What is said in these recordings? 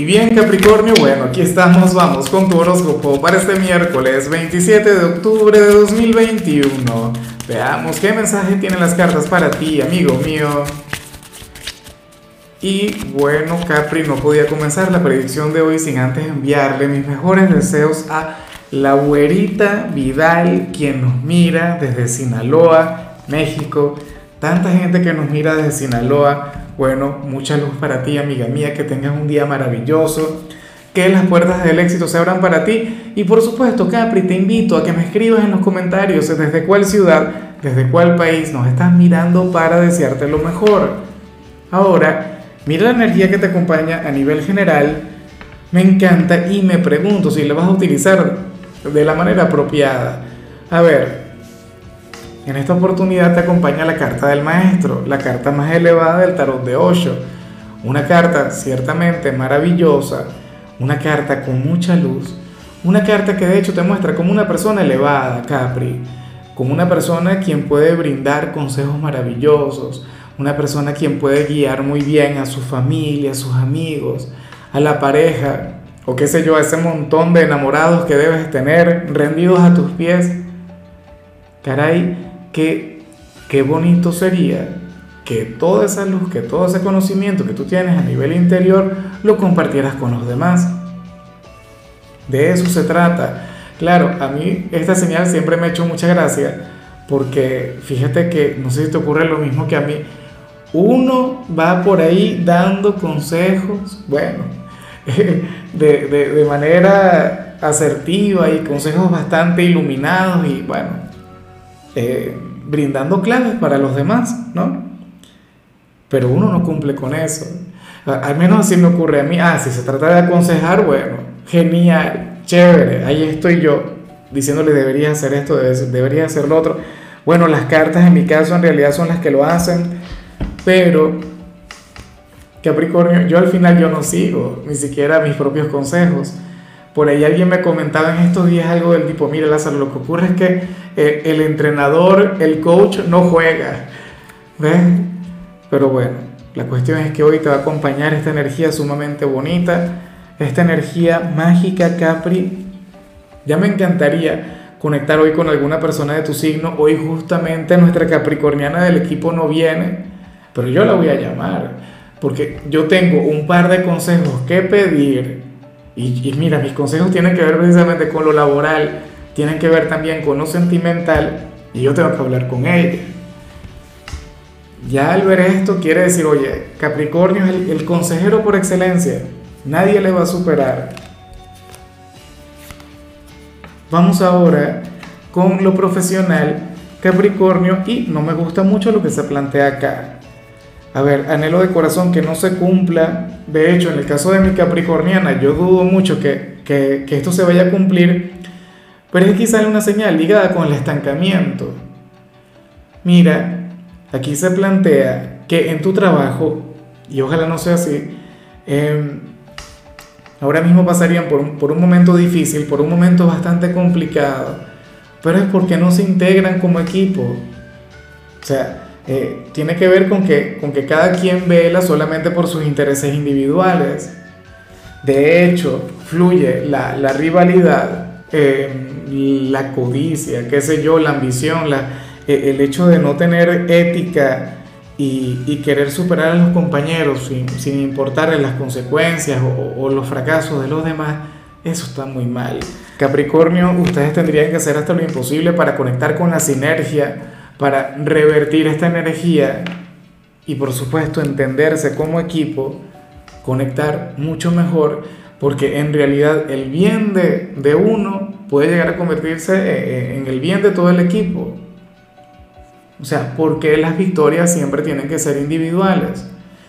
Y bien Capricornio, bueno, aquí estamos, vamos con tu horóscopo para este miércoles 27 de octubre de 2021. Veamos qué mensaje tienen las cartas para ti, amigo mío. Y bueno, Capri, no podía comenzar la predicción de hoy sin antes enviarle mis mejores deseos a la güerita Vidal, quien nos mira desde Sinaloa, México. Tanta gente que nos mira desde Sinaloa. Bueno, mucha luz para ti, amiga mía, que tengas un día maravilloso, que las puertas del éxito se abran para ti. Y por supuesto, Capri, te invito a que me escribas en los comentarios desde cuál ciudad, desde cuál país nos estás mirando para desearte lo mejor. Ahora, mira la energía que te acompaña a nivel general. Me encanta y me pregunto si la vas a utilizar de la manera apropiada. A ver, en esta oportunidad te acompaña la carta del maestro, la carta más elevada del tarot de Osho. Una carta ciertamente maravillosa, una carta con mucha luz, una carta que de hecho te muestra como una persona elevada, Capri, como una persona quien puede brindar consejos maravillosos, una persona quien puede guiar muy bien a su familia, a sus amigos, a la pareja, o qué sé yo, a ese montón de enamorados que debes tener rendidos a tus pies. Caray, que qué bonito sería que toda esa luz, que todo ese conocimiento que tú tienes a nivel interior, lo compartieras con los demás. De eso se trata. Claro, a mí esta señal siempre me ha hecho mucha gracia, porque fíjate que, no sé si te ocurre lo mismo que a mí, uno va por ahí dando consejos, bueno, de, de manera asertiva y consejos bastante iluminados y bueno, eh, brindando claves para los demás, ¿no? Pero uno no cumple con eso. Al menos así me ocurre a mí. Ah, si se trata de aconsejar, bueno, genial, chévere, ahí estoy yo diciéndole debería hacer esto, debería hacer lo otro. Bueno, las cartas en mi caso en realidad son las que lo hacen, pero Capricornio, yo al final yo no sigo ni siquiera mis propios consejos. Por ahí alguien me comentaba en estos días algo del tipo, mira Lázaro, lo que ocurre es que eh, el entrenador, el coach no juega. ¿Ves? Pero bueno, la cuestión es que hoy te va a acompañar esta energía sumamente bonita, esta energía mágica Capri. Ya me encantaría conectar hoy con alguna persona de tu signo. Hoy justamente nuestra capricorniana del equipo no viene, pero yo la voy a llamar, porque yo tengo un par de consejos que pedir y, mira, mis consejos tienen que ver precisamente con lo laboral, tienen que ver también con lo sentimental, y yo tengo que hablar con ella. Ya al ver esto quiere decir, oye, Capricornio es el, consejero por excelencia, nadie le va a superar. Vamos ahora con lo profesional, Capricornio, y no me gusta mucho lo que se plantea acá. A ver, anhelo de corazón que no se cumpla. De hecho, en el caso de mi capricorniana, yo dudo mucho que, que esto se vaya a cumplir. Pero es que una señal ligada con el estancamiento. Mira, aquí se plantea que en tu trabajo, y ojalá no sea así, eh, ahora mismo pasarían por un, por un momento difícil, por un momento bastante complicado, pero es porque no se integran como equipo. O sea, eh, tiene que ver con que, con que cada quien vela solamente por sus intereses individuales. De hecho, fluye la, la rivalidad, eh, la codicia, qué sé yo, la ambición, eh, el hecho de no tener ética y, y querer superar a los compañeros sin, sin importarles las consecuencias o, o los fracasos de los demás. Eso está muy mal. Capricornio, ustedes tendrían que hacer hasta lo imposible para conectar con la sinergia para revertir esta energía y por supuesto entenderse como equipo, conectar mucho mejor, porque en realidad el bien de, de uno puede llegar a convertirse eh, eh, en el bien de todo el equipo. O sea, porque las victorias siempre tienen que ser individuales.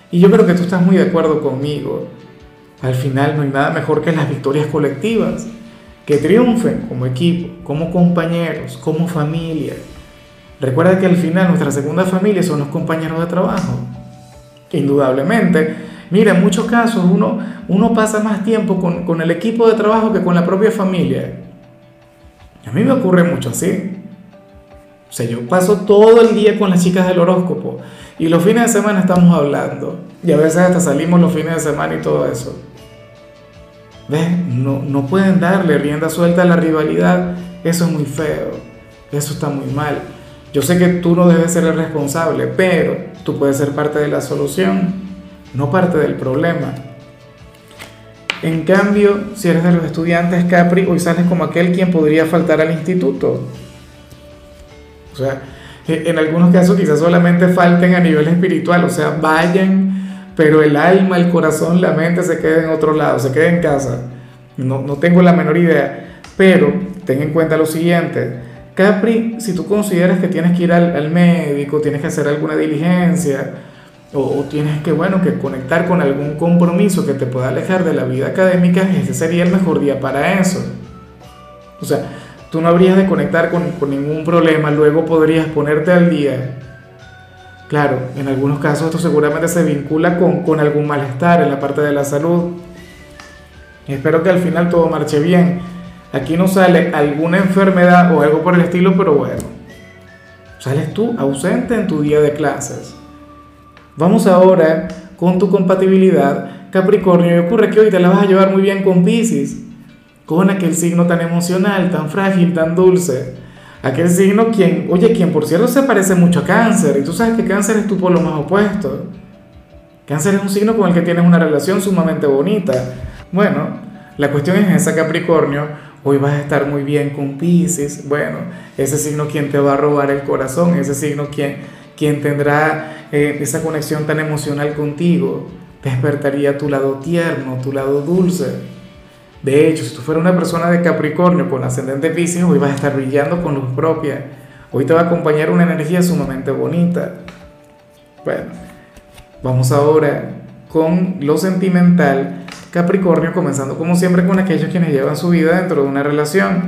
Y yo creo que tú estás muy de acuerdo conmigo. Al final no hay nada mejor que las victorias colectivas, que triunfen como equipo, como compañeros, como familia. Recuerda que al final nuestra segunda familia son los compañeros de trabajo. Indudablemente. Mira, en muchos casos uno, uno pasa más tiempo con, con el equipo de trabajo que con la propia familia. A mí me ocurre mucho así. O sea, yo paso todo el día con las chicas del horóscopo y los fines de semana estamos hablando. Y a veces hasta salimos los fines de semana y todo eso. ¿Ves? No, no pueden darle rienda suelta a la rivalidad. Eso es muy feo. Eso está muy mal. Yo sé que tú no debes ser el responsable, pero tú puedes ser parte de la solución, no parte del problema. En cambio, si eres de los estudiantes Capri, hoy sales como aquel quien podría faltar al instituto. O sea, en algunos casos quizás solamente falten a nivel espiritual, o sea, vayan, pero el alma, el corazón, la mente se queden en otro lado, se queden en casa. No, no tengo la menor idea, pero ten en cuenta lo siguiente. Capri, si tú consideras que tienes que ir al médico, tienes que hacer alguna diligencia, o, tienes que, bueno, que conectar con algún compromiso que te pueda alejar de la vida académica, ese sería el mejor día para eso. O sea, tú no habrías de conectar con, con ningún problema, luego podrías ponerte al día. Claro, en algunos casos esto seguramente se vincula con, con algún malestar en la parte de la salud. Espero que al final todo marche bien. Aquí no sale alguna enfermedad o algo por el estilo, pero bueno, sales tú ausente en tu día de clases. Vamos ahora con tu compatibilidad, Capricornio, y ocurre que hoy te la vas a llevar muy bien con Pisces, con aquel signo tan emocional, tan frágil, tan dulce. Aquel signo quien, oye, quien por cierto se parece mucho a Cáncer, y tú sabes que Cáncer es tu polo más opuesto. Cáncer es un signo con el que tienes una relación sumamente bonita. Bueno, la cuestión es esa, Capricornio, hoy vas a estar muy bien con Pisces. Bueno, ese signo quien te va a robar el corazón, ese signo quien quien tendrá eh, esa conexión tan emocional contigo, despertaría tu lado tierno, tu lado dulce. De hecho, si tú fueras una persona de Capricornio con ascendente Pisces, hoy vas a estar brillando con luz propia. Hoy te va a acompañar una energía sumamente bonita. Bueno, vamos ahora con lo sentimental. Capricornio, comenzando como siempre con aquellos quienes llevan su vida dentro de una relación.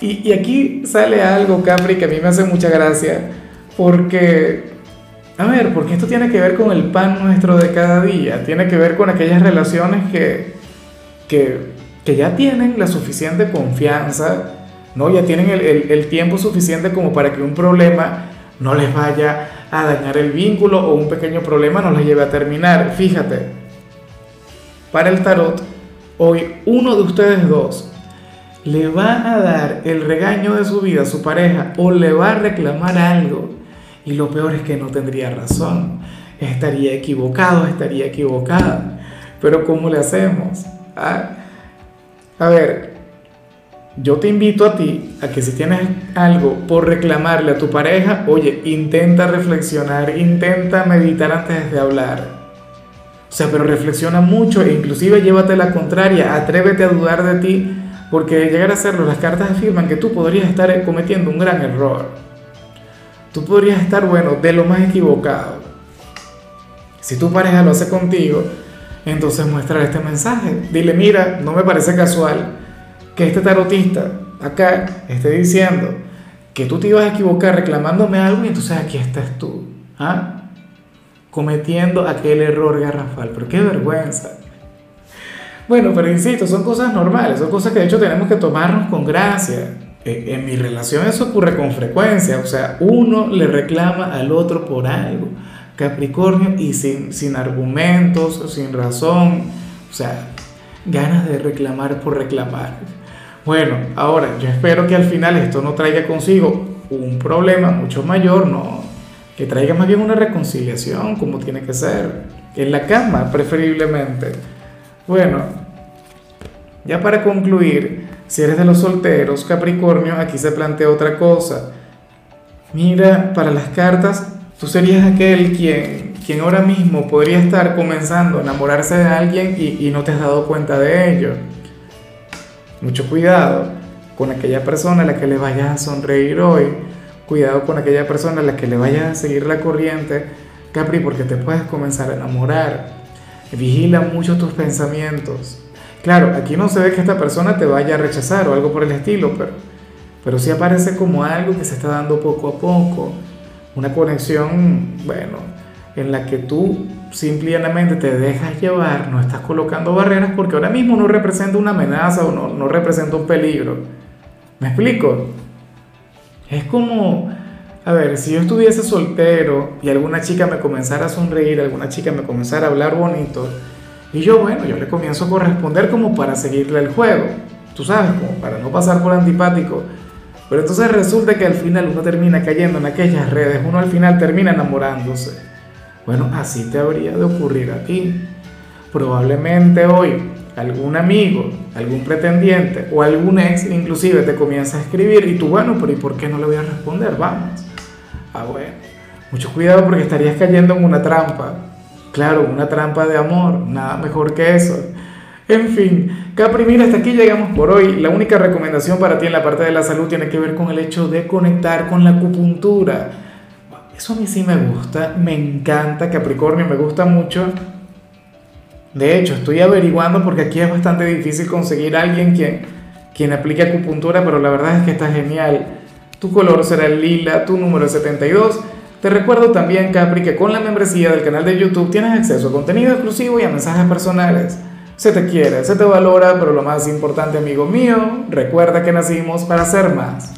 Y, y aquí sale algo, Capri, que a mí me hace mucha gracia porque, a ver, porque esto tiene que ver con el pan nuestro de cada día, tiene que ver con aquellas relaciones que, que, ya tienen la suficiente confianza, ¿no? ya tienen el, el tiempo suficiente como para que un problema no les vaya a dañar el vínculo o un pequeño problema no les lleve a terminar. Fíjate, para el tarot, hoy uno de ustedes dos le va a dar el regaño de su vida a su pareja o le va a reclamar algo y lo peor es que no tendría razón. Estaría equivocado, estaría equivocada. Pero ¿cómo le hacemos? Ah, a ver, yo te invito a ti a que si tienes algo por reclamarle a tu pareja, oye, intenta reflexionar, intenta meditar antes de hablar. O sea, pero reflexiona mucho e inclusive llévate la contraria, atrévete a dudar de ti, porque llegar a hacerlo, las cartas afirman que tú podrías estar cometiendo un gran error tú podrías estar, bueno, de lo más equivocado. Si tu pareja lo hace contigo, entonces muestra este mensaje. Dile, mira, no me parece casual que este tarotista acá esté diciendo que tú te ibas a equivocar reclamándome algo y entonces aquí estás tú, ¿ah? cometiendo aquel error garrafal. Pero qué vergüenza. Bueno, pero insisto, son cosas normales, son cosas que de hecho tenemos que tomarnos con gracia. Eh, en mi relación eso ocurre con frecuencia, o sea, uno le reclama al otro por algo, Capricornio, y sin, sin argumentos, sin razón, o sea, ganas de reclamar por reclamar. Bueno, ahora yo espero que al final esto no traiga consigo un problema mucho mayor, no, que traiga más bien una reconciliación como tiene que ser, en la cama preferiblemente. Bueno, ya para concluir, si eres de los solteros, Capricornio, aquí se plantea otra cosa. Mira, para las cartas, tú serías aquel quien, quien ahora mismo podría estar comenzando a enamorarse de alguien y, y no te has dado cuenta de ello. Mucho cuidado con aquella persona a la que le vayas a sonreír hoy. Cuidado con aquella persona a la que le vayas a seguir la corriente, Capri, porque te puedes comenzar a enamorar. Vigila mucho tus pensamientos. Claro, aquí no se ve que esta persona te vaya a rechazar o algo por el estilo, pero, pero sí aparece como algo que se está dando poco a poco, una conexión, bueno, en la que tú simplemente te dejas llevar, no estás colocando barreras porque ahora mismo no representa una amenaza o no, no representa un peligro. ¿Me explico? Es como, a ver, si yo estuviese soltero y alguna chica me comenzara a sonreír, alguna chica me comenzara a hablar bonito, Y yo, bueno, yo le comienzo a corresponder como para seguirle el juego, tú sabes, como para no pasar por antipático. Pero entonces resulta que al final uno termina cayendo en aquellas redes, uno al final termina enamorándose. Bueno, así te habría de ocurrir a ti. Probablemente hoy algún amigo, algún pretendiente o algún ex inclusive te comienza a escribir y tú, bueno, pero ¿y por qué no le voy a responder? Vamos. Ah, bueno. Mucho cuidado porque estarías cayendo en una trampa. Claro, una trampa de amor, nada mejor que eso. En fin, Capri, mira, hasta aquí llegamos por hoy. La única recomendación para ti en la parte de la salud tiene que ver con el hecho de conectar con la acupuntura. Eso a mí sí me gusta, me encanta Capricornio, me gusta mucho. De hecho, estoy averiguando porque aquí es bastante difícil conseguir a alguien quien, quien aplique acupuntura, pero la verdad es que está genial. Tu color será el lila, tu número es 72. Te recuerdo también, Capri, que con la membresía del canal de YouTube tienes acceso a contenido exclusivo y a mensajes personales. Se te quiere, se te valora, pero lo más importante, amigo mío, recuerda que nacimos para ser más.